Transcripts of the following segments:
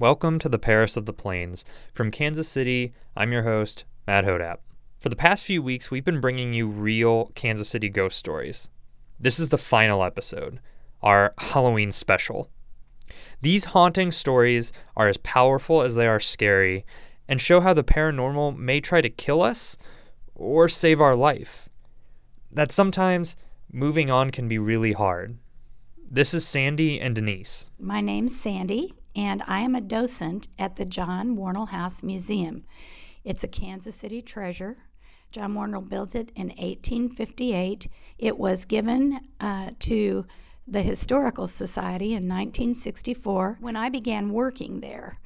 Welcome to the Paris of the Plains. From Kansas City, I'm your host, Matt Hodapp. For the past few weeks, we've been bringing you real Kansas City ghost stories. This is the final episode, our Halloween special. These haunting stories are as powerful as they are scary and show how the paranormal may try to kill us or save our life. That sometimes moving on can be really hard. This is Sandy and Denise. My name's Sandy, and I am a docent at the John Wornall House Museum. It's a Kansas City treasure. John Wornall built it in 1858. It was given uh, to the Historical Society in 1964 when I began working there.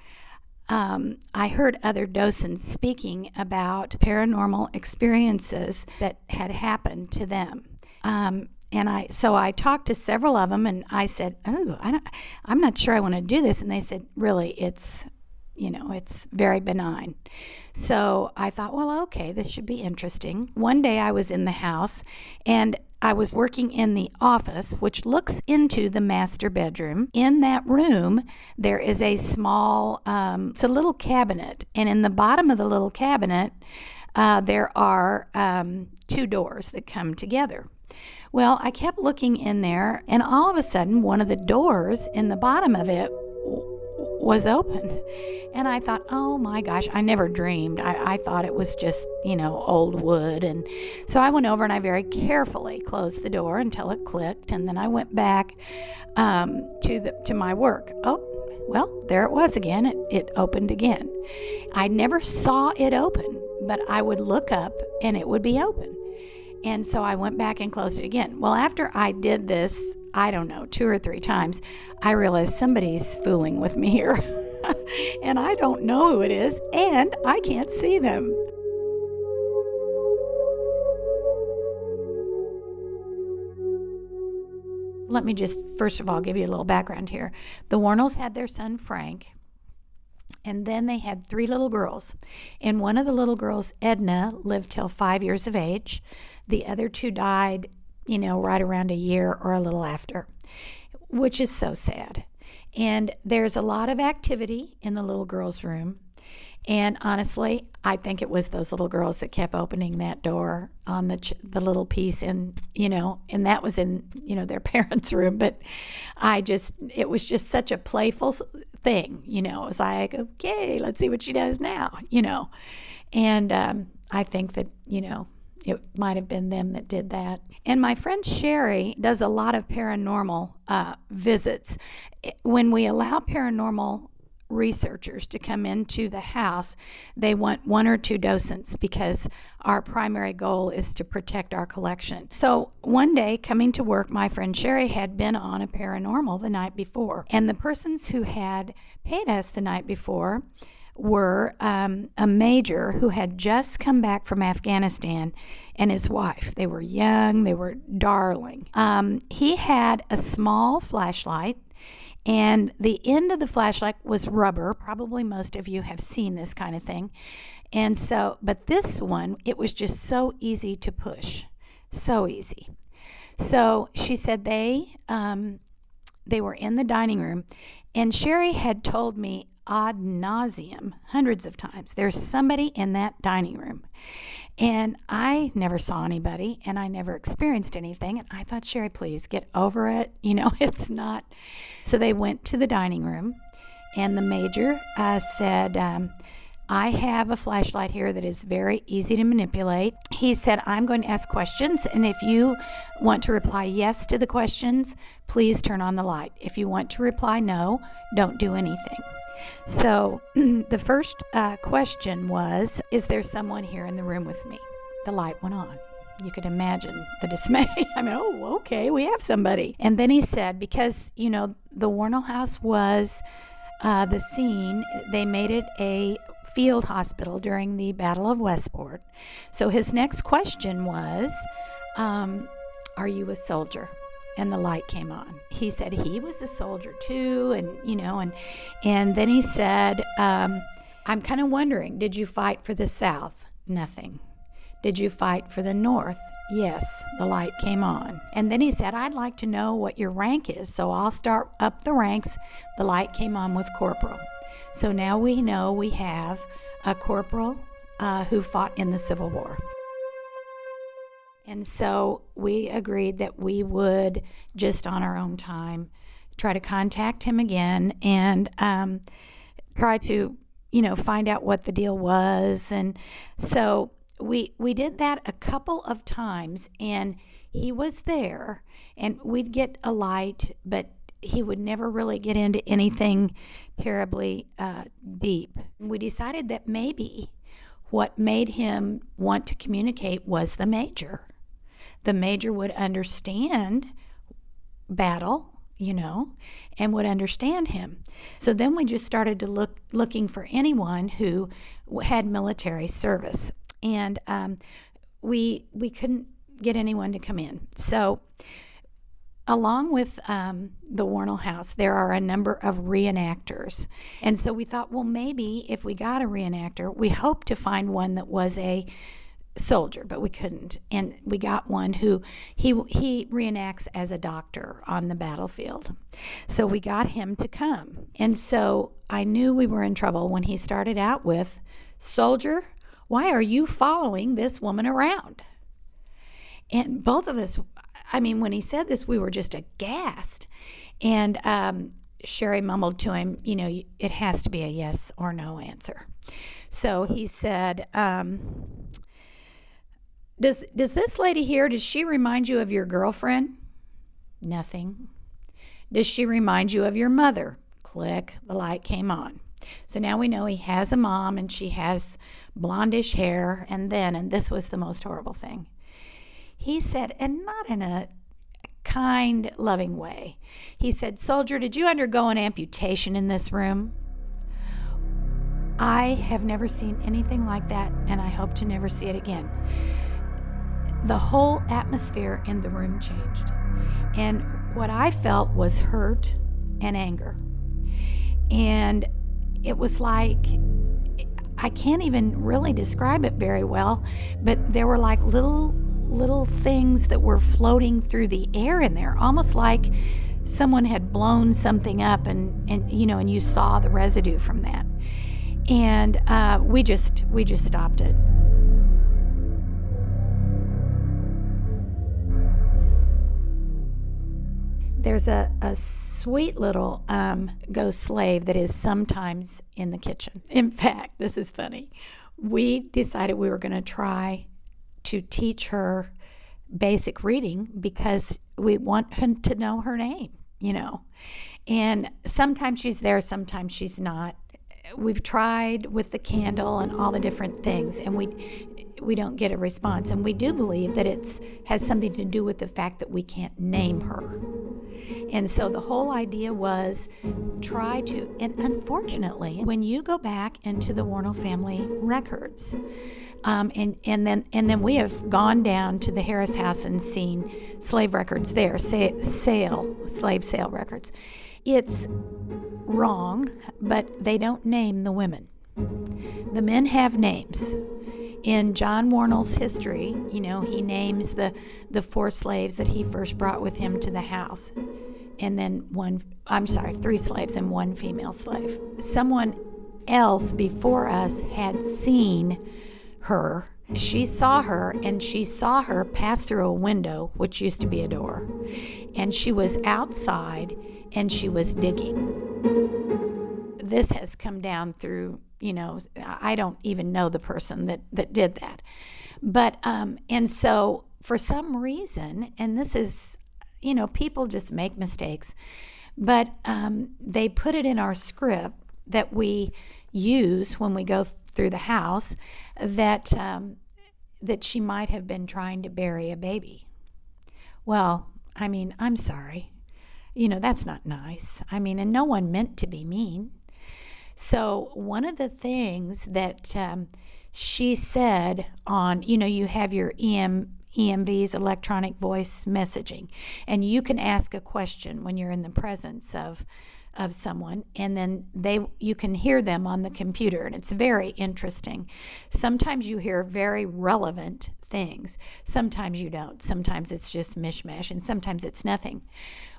Um, I heard other docents speaking about paranormal experiences that had happened to them. Um, and I so I talked to several of them and I said, "Oh, I don't I'm not sure I want to do this." And they said, "Really, it's you know, it's very benign." So I thought, "Well, okay, this should be interesting." One day I was in the house and I was working in the office, which looks into the master bedroom. In that room, there is a small, um, it's a little cabinet, and in the bottom of the little cabinet, uh, there are um, two doors that come together. Well, I kept looking in there, and all of a sudden, one of the doors in the bottom of it was open. And I thought, oh my gosh, I never dreamed. I, I, thought it was just, you know, old wood. And so I went over and I very carefully closed the door until it clicked. And then I went back um, to, the, to my work. Oh, well, there it was again. It, it opened again. I never saw it open, but I would look up and it would be open. And so I went back and closed it again. Well, after I did this, I don't know, two or three times, I realized somebody's fooling with me here. and I don't know who it is, and I can't see them. Let me just first of all give you a little background here. The Wornalls had their son Frank, and then they had three little girls. And one of the little girls, Edna, lived till five years of age. The other two died, you know, right around a year or a little after, which is so sad. And there's a lot of activity in the little girl's room. And honestly, I think it was those little girls that kept opening that door on the ch- the little piece, and you know, and that was in you know their parents' room. But I just, it was just such a playful thing, you know. It was like, okay, let's see what she does now, you know. And um, I think that you know it might have been them that did that. And my friend Sherry does a lot of paranormal uh, visits. When we allow paranormal researchers to come into the house, they want one or two docents because our primary goal is to protect our collection. So one day, coming to work, my friend Sherry had been on a paranormal the night before, and the persons who had paid us the night before were um, a major who had just come back from Afghanistan and his wife. They were young, they were darling. Um, he had a small flashlight. And the end of the flashlight was rubber. Probably most of you have seen this kind of thing. And so, but this one, it was just so easy to push. So easy. So she said they um, they were in the dining room, and Sherry had told me ad nauseum, hundreds of times. There's somebody in that dining room. And I never saw anybody and I never experienced anything. And I thought, Sherry, please get over it. You know, it's not. So they went to the dining room, and the major uh, said, um, I have a flashlight here that is very easy to manipulate. He said, I'm going to ask questions, and if you want to reply yes to the questions, please turn on the light. If you want to reply no, don't do anything. So the first uh, question was Is there someone here in the room with me? The light went on. You could imagine the dismay. I mean, oh, okay, we have somebody. And then he said, because, you know, the Wornall House was uh, the scene, they made it a field hospital during the Battle of Westport. So his next question was, um, Are you a soldier? And the light came on. He said he was a soldier too, and you know, and and then he said, um, "I'm kind of wondering, did you fight for the South? Nothing. Did you fight for the North? Yes, the light came on. And then he said, I'd like to know what your rank is, so I'll start up the ranks. The light came on with corporal. So now we know we have a corporal uh, who fought in the Civil War. And so we agreed that we would, just on our own time, try to contact him again and um, try to, you know, find out what the deal was. And so we we did that a couple of times, and he was there, and we'd get a light, but he would never really get into anything terribly uh, deep. We decided that maybe what made him want to communicate was the major. The major would understand battle, you know, and would understand him. So then we just started to look looking for anyone who had military service, and um, we we couldn't get anyone to come in. So along with um, the Wornall House, there are a number of reenactors. And so we thought, well, maybe if we got a reenactor, we hoped to find one that was a soldier, but we couldn't. And we got one who he he reenacts as a doctor on the battlefield. So we got him to come. And so I knew we were in trouble when he started out with, "Soldier, why are you following this woman around?" And both of us I mean, when he said this, we were just aghast. And um, Sherry mumbled to him, you know, it has to be a yes or no answer. So he said, um, does, does this lady here, does she remind you of your girlfriend? Nothing. Does she remind you of your mother? Click, the light came on. So now we know he has a mom and she has blondish hair. And then, and this was the most horrible thing, he said, and not in a kind, loving way, he said, Soldier, did you undergo an amputation in this room? I have never seen anything like that, and I hope to never see it again. The whole atmosphere in the room changed. And what I felt was hurt and anger. And it was like, I can't even really describe it very well, but there were like little little things that were floating through the air in there, almost like someone had blown something up and, and you know, and you saw the residue from that. And uh, we just we just stopped it. There's a, a sweet little um, ghost slave that is sometimes in the kitchen. In fact, this is funny. We decided we were going to try to teach her basic reading because we want her to know her name, you know. And sometimes she's there, sometimes she's not. We've tried with the candle and all the different things, and we we don't get a response. And we do believe that it's has something to do with the fact that we can't name her. And so the whole idea was try to. And unfortunately, when you go back into the Wornall family records, um, and, and then and then we have gone down to the Harris House and seen slave records there, sa- sale slave sale records. It's wrong, but they don't name the women. The men have names. In John Wornall's history, you know, he names the the four slaves that he first brought with him to the house. And then one, I'm sorry, three slaves and one female slave. Someone else before us had seen her. She saw her and she saw her pass through a window, which used to be a door. And she was outside and she was digging. This has come down through, you know, I don't even know the person that, that did that. But, um, and so for some reason, and this is, you know, people just make mistakes, but um, they put it in our script that we use when we go through the house that um, that she might have been trying to bury a baby. Well, I mean, I'm sorry. You know, that's not nice. I mean, and no one meant to be mean. So, one of the things that um, she said on, you know, you have your EM, EMV's electronic voice messaging, and you can ask a question when you're in the presence of of someone and then they you can hear them on the computer and it's very interesting sometimes you hear very relevant things sometimes you don't sometimes it's just mishmash and sometimes it's nothing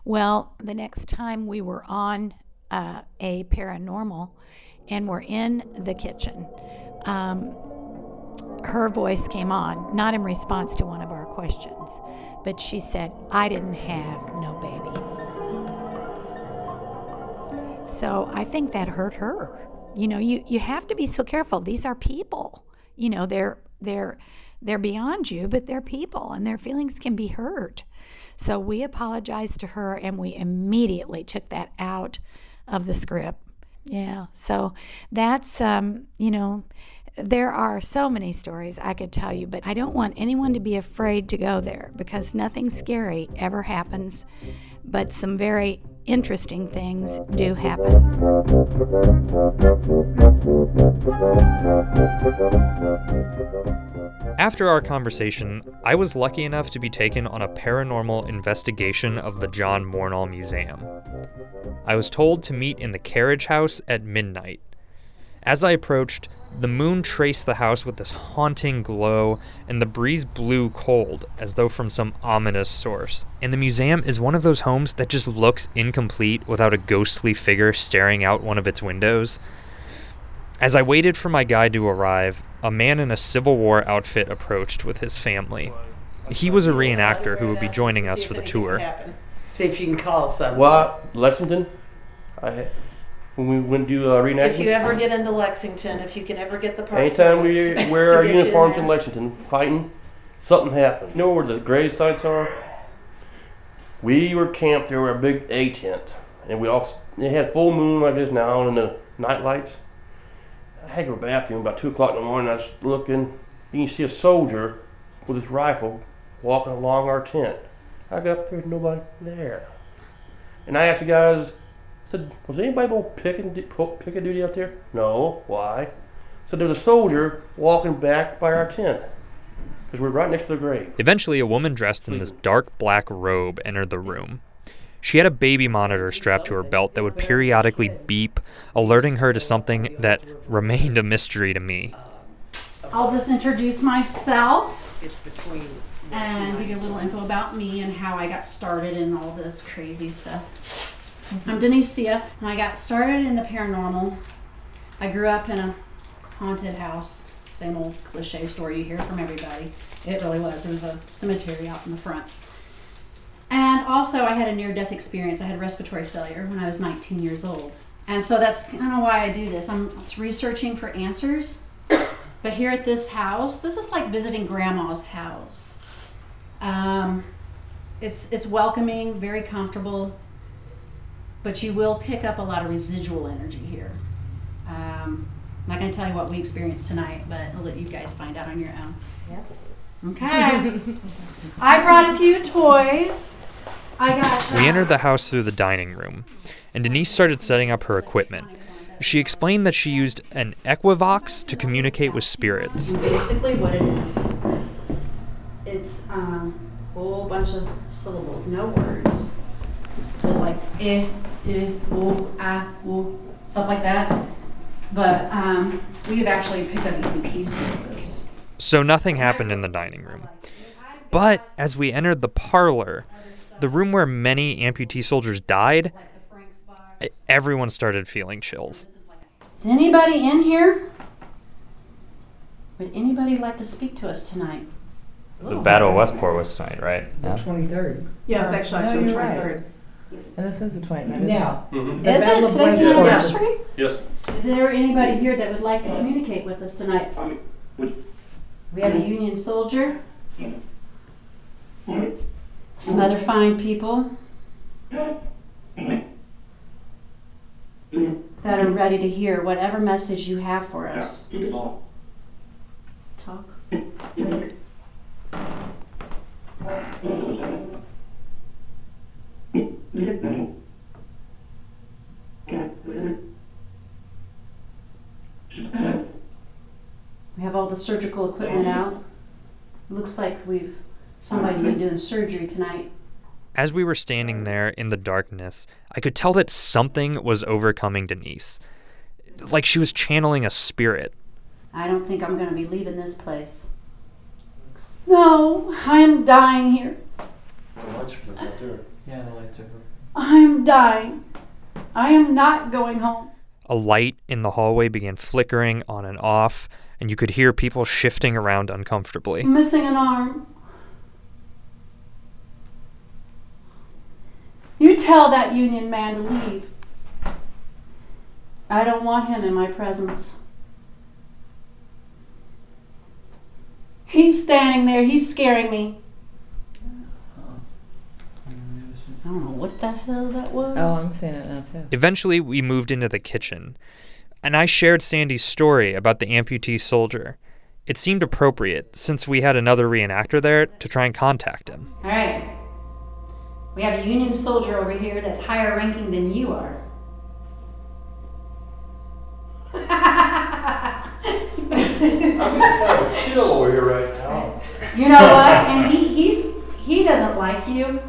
well the next time we were on uh, a paranormal and we're in the kitchen, um, her voice came on, not in response to one of our questions, but she said, I didn't have no baby. So I think that hurt her. You know, you, you have to be so careful. These are people. You know, they're they're they're beyond you, but they're people and their feelings can be hurt. So we apologized to her and we immediately took that out of the script. Yeah. So that's um, you know, there are so many stories I could tell you, but I don't want anyone to be afraid to go there because nothing scary ever happens, but some very interesting things do happen. After our conversation, I was lucky enough to be taken on a paranormal investigation of the John Wornall Museum. I was told to meet in the carriage house at midnight. As I approached, the moon traced the house with this haunting glow, and the breeze blew cold, as though from some ominous source. And the museum is one of those homes that just looks incomplete without a ghostly figure staring out one of its windows. As I waited for my guide to arrive, a man in a Civil War outfit approached with his family. He was a reenactor who would be joining us for the tour. See if you can call someone. What? Lexington? I when we went do uh, reenactments. If you ever get into Lexington, if you can ever get the park Anytime we service wear to our get uniforms in there. Lexington, fighting, something happened. You know where the grave sites are? We were camped there with a big A tent, and we all it had full moon like this now, and the night lights. I had to go to the bathroom about two o'clock in the morning. I was looking, and you see a soldier with his rifle walking along our tent. I got up there, nobody there, and I asked the guys. I said, was anybody going picking pick a duty out there? No. Why? So there's a soldier walking back by our tent because we're right next to the grave. Eventually, a woman dressed in this dark black robe entered the room. She had a baby monitor strapped to her belt that would periodically beep, alerting her to something that remained a mystery to me. I'll just introduce myself and give you a little info about me and how I got started in all this crazy stuff. I'm Denicia, and I got started in the paranormal. I grew up in a haunted house. Same old cliche story you hear from everybody. It really was. There was a cemetery out in the front. And also, I had a near death experience. I had respiratory failure when I was 19 years old. And so that's kind of why I do this. I'm researching for answers. But here at this house, this is like visiting grandma's house. Um, it's it's welcoming, very comfortable, but you will pick up a lot of residual energy here. Um, I'm not going to tell you what we experienced tonight, but I'll let you guys find out on your own. Yep. Okay. I brought a few toys. I got. We entered the house through the dining room, and Denise started setting up her equipment. She explained that she used an EchoVox to communicate with spirits. Basically, what it is, it's um, a whole bunch of syllables, no words, just like eh, eh, ooh, ah, ooh, stuff like that. But um, we've actually picked up EVPs through this. So nothing happened in the dining room. But as we entered the parlor, the room where many amputee soldiers died, everyone started feeling chills. Is anybody in here? Would anybody like to speak to us tonight? The Battle of Westport was tonight, right? The 23rd. Yeah, it's actually No, October you're right. 23rd. And this is the 23rd. isn't Now, Mm-hmm. The Is Battle it? of Today's Westport. the Yes. anniversary? Yes. Is there anybody here that would like to communicate with us tonight? We have a Union soldier. Some other fine people that are ready to hear whatever message you have for us. Talk. We have all the surgical equipment out. Looks like we've somebody's been doing surgery tonight. As we were standing there in the darkness, I could tell that something was overcoming Denise. Like she was channeling a spirit. I don't think I'm going to be leaving this place. No, I am dying here. Yeah, the lights are. I am dying. I am not going home. a light in the hallway began flickering on and off, and you could hear people shifting around uncomfortably. I'm missing an arm. You tell that union man to leave. I don't want him in my presence. He's standing there, he's scaring me. I don't know what the hell that was. Oh, I'm seeing it now too. Eventually, we moved into the kitchen, and I shared Sandy's story about the amputee soldier. It seemed appropriate since we had another reenactor there to try and contact him. All right. We have a Union soldier over here that's higher ranking than you are. I'm getting kind of chill over here right now. You know what? And he, he's he doesn't like you.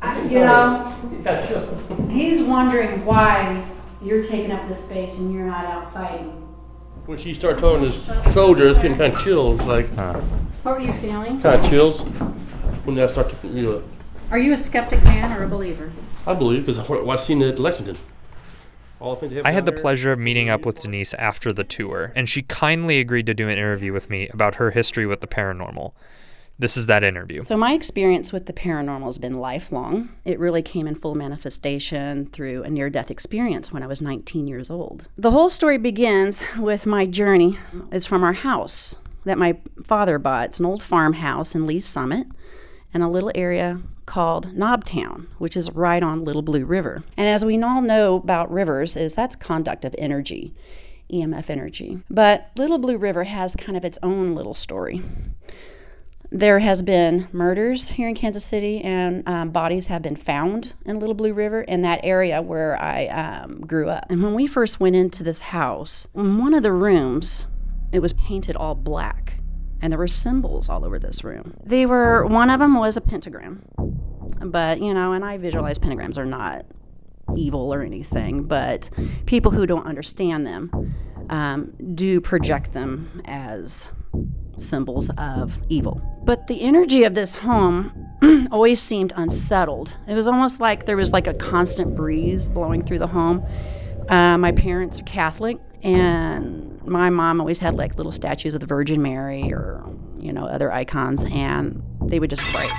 I, you know, he's wondering why you're taking up this space and you're not out fighting. When she started talking to soldiers, it's getting kind of chills, like uh-huh. What were you feeling? kind of chills. When I start to, you know, Are you a skeptic man or a believer? I believe because I, I seen it at Lexington. All the things they have I had the pleasure of meeting up with Denise after the tour, and she kindly agreed to do an interview with me about her history with the paranormal. This is that interview. So, my experience with the paranormal has been lifelong. It really came in full manifestation through a near death experience when I was 19 years old. The whole story begins with my journey. It's from our house that my father bought. It's an old farmhouse in Lee's Summit and a little area called Knobtown, which is right on Little Blue River. And as we all know about rivers, is that's conduct of energy, EMF energy. But Little Blue River has kind of its own little story. There has been murders here in Kansas City, and um, bodies have been found in Little Blue River in that area where I um, grew up. And when we first went into this house, in one of the rooms, it was painted all black, and there were symbols all over this room. They were one of them was a pentagram, but you know, and I visualize pentagrams are not evil or anything, but people who don't understand them um, do project them as symbols of evil. But the energy of this home always seemed unsettled. It was almost like there was like a constant breeze blowing through the home. Uh, my parents are Catholic, and my mom always had like little statues of the Virgin Mary or you know other icons, and they would just break.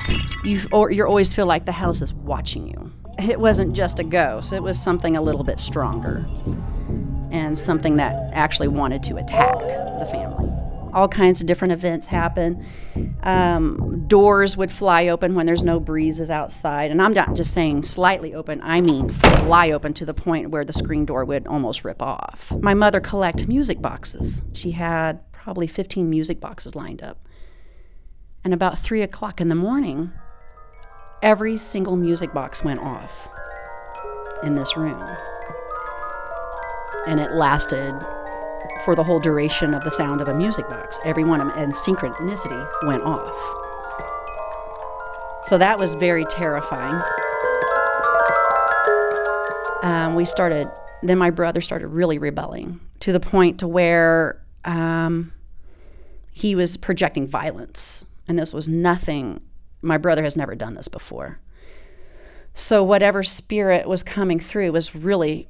You or you always feel like the house is watching you. It wasn't just a ghost; it was something a little bit stronger, and something that actually wanted to attack the family all kinds of different events happen. Um, doors would fly open when there's no breezes outside. And I'm not just saying slightly open, I mean fly open to the point where the screen door would almost rip off. My mother collected music boxes. She had probably 15 music boxes lined up. And about 3 o'clock in the morning, every single music box went off in this room. And it lasted for the whole duration of the sound of a music box. Every one of them, and synchronicity went off. So that was very terrifying. Um, we started, then my brother started really rebelling to the point to where um, he was projecting violence. And this was nothing, my brother has never done this before. So whatever spirit was coming through was really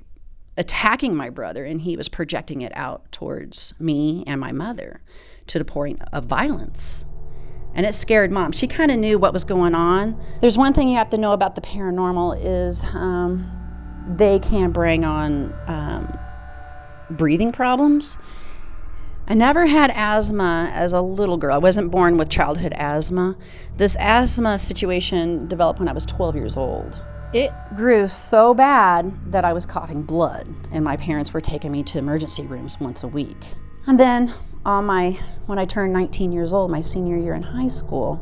attacking my brother and he was projecting it out towards me and my mother to the point of violence and it scared mom she kind of knew what was going on there's one thing you have to know about the paranormal is um, they can bring on um, breathing problems I never had asthma as a little girl. I wasn't born with childhood asthma. This asthma situation developed when I was 12 years old. It grew so bad that I was coughing blood, and my parents were taking me to emergency rooms once a week. And then, on my when I turned 19 years old, my senior year in high school,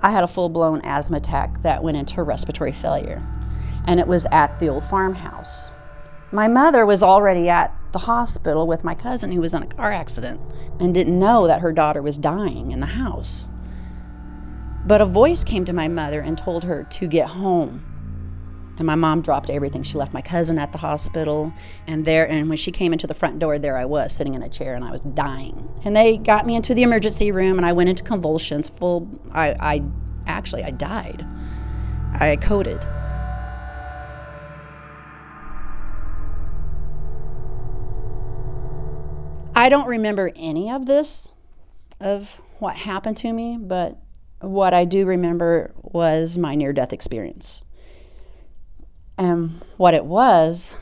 I had a full-blown asthma attack that went into respiratory failure, and it was at the old farmhouse. My mother was already at the hospital with my cousin who was in a car accident and didn't know that her daughter was dying in the house. But a voice came to my mother and told her to get home. And my mom dropped everything. She left my cousin at the hospital, and there and when she came into the front door, there I was sitting in a chair and I was dying. And they got me into the emergency room, and I went into convulsions. Full, I, I actually I died. I coded. I don't remember any of this, of what happened to me, but what I do remember was my near death experience. And what it was,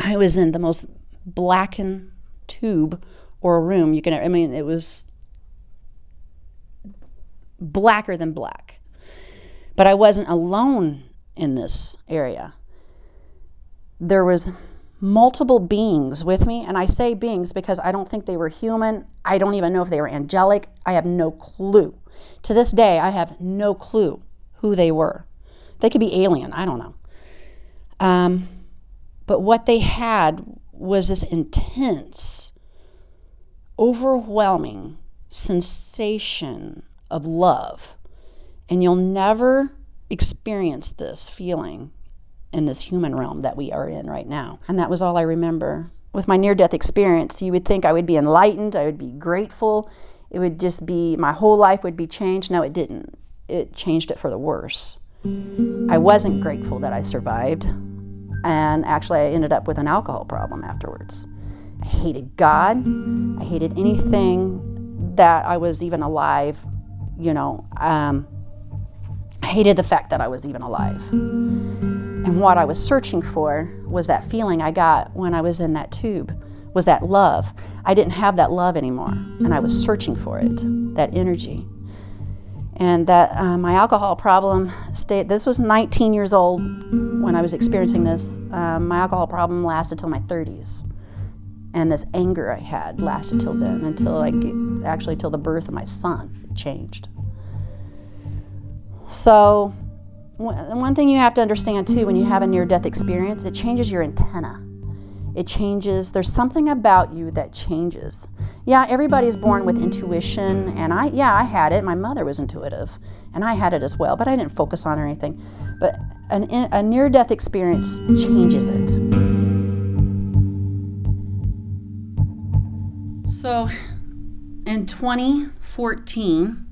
I was in the most blackened tube or room you can, I mean, it was blacker than black. But I wasn't alone in this area. There was multiple beings with me, and I say beings because I don't think they were human. I don't even know if they were angelic. I have no clue. To this day, I have no clue who they were. They could be alien, I don't know. Um, but what they had was this intense, overwhelming sensation of love. And you'll never experience this feeling in this human realm that we are in right now. And that was all I remember. With my near death experience, you would think I would be enlightened, I would be grateful, it would just be my whole life would be changed. No, it didn't. It changed it for the worse. I wasn't grateful that I survived, and actually, I ended up with an alcohol problem afterwards. I hated God, I hated anything that I was even alive, you know. Um, I hated the fact that I was even alive. And what I was searching for was that feeling I got when I was in that tube, was that love. I didn't have that love anymore, and I was searching for it, that energy. And that uh, my alcohol problem stayed, this was 19 years old when I was experiencing this. Um, my alcohol problem lasted till my 30s. And this anger I had lasted till then, until I actually till the birth of my son changed. So, one thing you have to understand too when you have a near death experience, it changes your antenna. It changes, there's something about you that changes. Yeah, everybody is born with intuition, and I, yeah, I had it. My mother was intuitive, and I had it as well, but I didn't focus on or anything. But an, a near death experience changes it. So in 2014,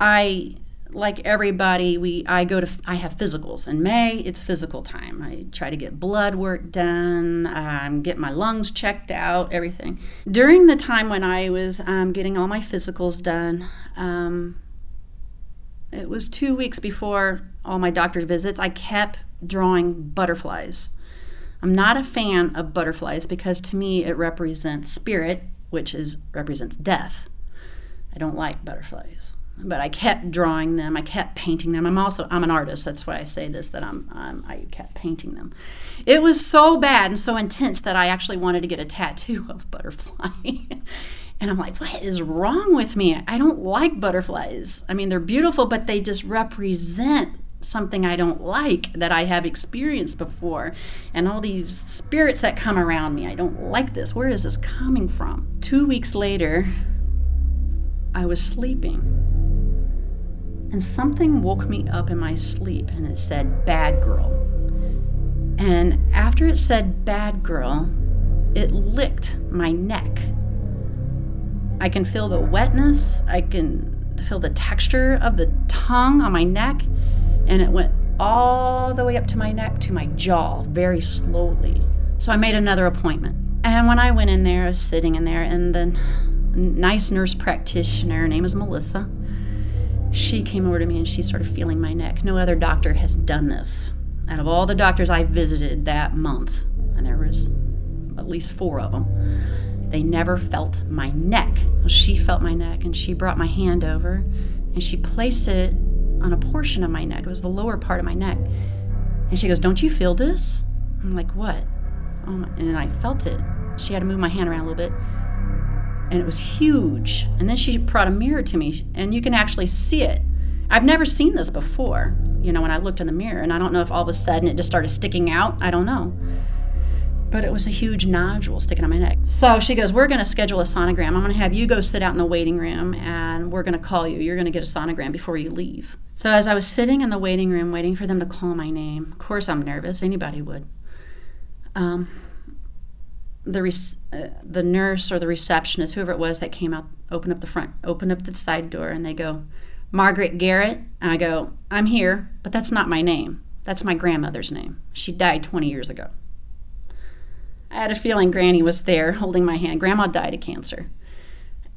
I like everybody, we I go to I have physicals in May. It's physical time. I try to get blood work done, um, get my lungs checked out, everything. During the time when I was um, getting all my physicals done, um, it was two weeks before all my doctor's visits. I kept drawing butterflies. I'm not a fan of butterflies because to me it represents spirit, which is represents death. I don't like butterflies but I kept drawing them. I kept painting them. I'm also I'm an artist. That's why I say this that I'm, I'm I kept painting them. It was so bad and so intense that I actually wanted to get a tattoo of butterfly. and I'm like, what is wrong with me? I don't like butterflies. I mean, they're beautiful, but they just represent something I don't like that I have experienced before. And all these spirits that come around me, I don't like this. Where is this coming from? Two weeks later, I was sleeping and something woke me up in my sleep and it said, Bad girl. And after it said, Bad girl, it licked my neck. I can feel the wetness, I can feel the texture of the tongue on my neck, and it went all the way up to my neck to my jaw very slowly. So I made another appointment. And when I went in there, I was sitting in there, and the nice nurse practitioner, her name is Melissa, she came over to me and she started feeling my neck. No other doctor has done this. Out of all the doctors I visited that month, and there was at least four of them, they never felt my neck. Well, she felt my neck and she brought my hand over and she placed it on a portion of my neck. It was the lower part of my neck. And she goes, Don't you feel this? I'm like, What? Oh and I felt it. She had to move my hand around a little bit and it was huge. And then she brought a mirror to me, and you can actually see it. I've never seen this before, you know, when I looked in the mirror, and I don't know if all of a sudden it just started sticking out. I don't know. But it was a huge nodule sticking on my neck. So she goes, We're going to schedule a sonogram. I'm going to have you go sit out in the waiting room, and we're going to call you. You're going to get a sonogram before you leave. So as I was sitting in the waiting room waiting for them to call my name, of course I'm nervous. Anybody would. Um, the uh, the nurse or the receptionist, whoever it was that came out, opened up the front, opened up the side door, and they go, Margaret Garrett. And I go, I'm here, but that's not my name. That's my grandmother's name. She died 20 years ago. I had a feeling Granny was there holding my hand. Grandma died of cancer,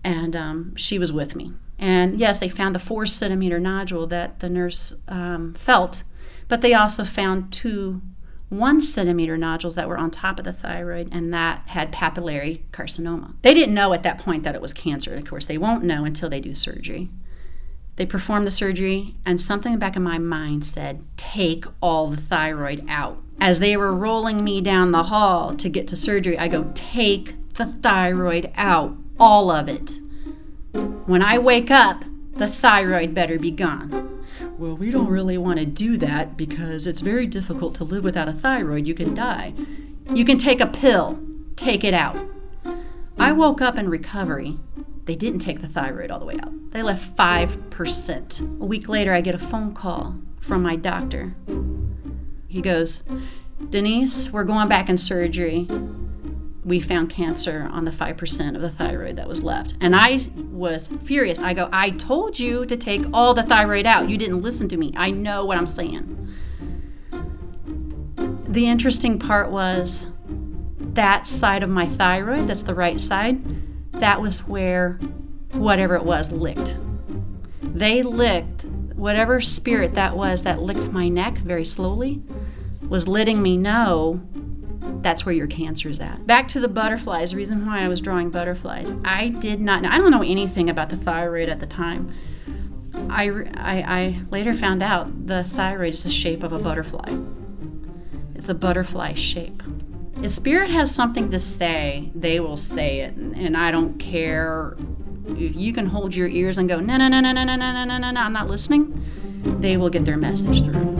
and um, she was with me. And yes, they found the four centimeter nodule that the nurse um, felt, but they also found two one centimeter nodules that were on top of the thyroid, and that had papillary carcinoma. They didn't know at that point that it was cancer. Of course, they won't know until they do surgery. They performed the surgery, and something in back of my mind said, Take all the thyroid out. As they were rolling me down the hall to get to surgery, I go, Take the thyroid out, all of it. When I wake up, the thyroid better be gone. Well, we don't really want to do that because it's very difficult to live without a thyroid. You can die. You can take a pill, take it out. I woke up in recovery. They didn't take the thyroid all the way out. They left 5%. A week later, I get a phone call from my doctor. He goes, Denise, we're going back in surgery we found cancer on the 5% of the thyroid that was left. And I was furious. I go, I told you to take all the thyroid out. You didn't listen to me. I know what I'm saying. The interesting part was that side of my thyroid, that's the right side, that was where whatever it was licked. They licked whatever spirit that was that licked my neck very slowly, was letting me know that's where your cancer is at. Back to the butterflies, reason why I was drawing butterflies. I did not know, I don't know anything about the thyroid at the time. I, I, I later found out the thyroid is the shape of a butterfly. It's a butterfly shape. If spirit has something to say, they will say it. And I don't care if you can hold your ears and go, no, no, no, no, no, no, no, no, no, no, I'm not listening, they will get their message through.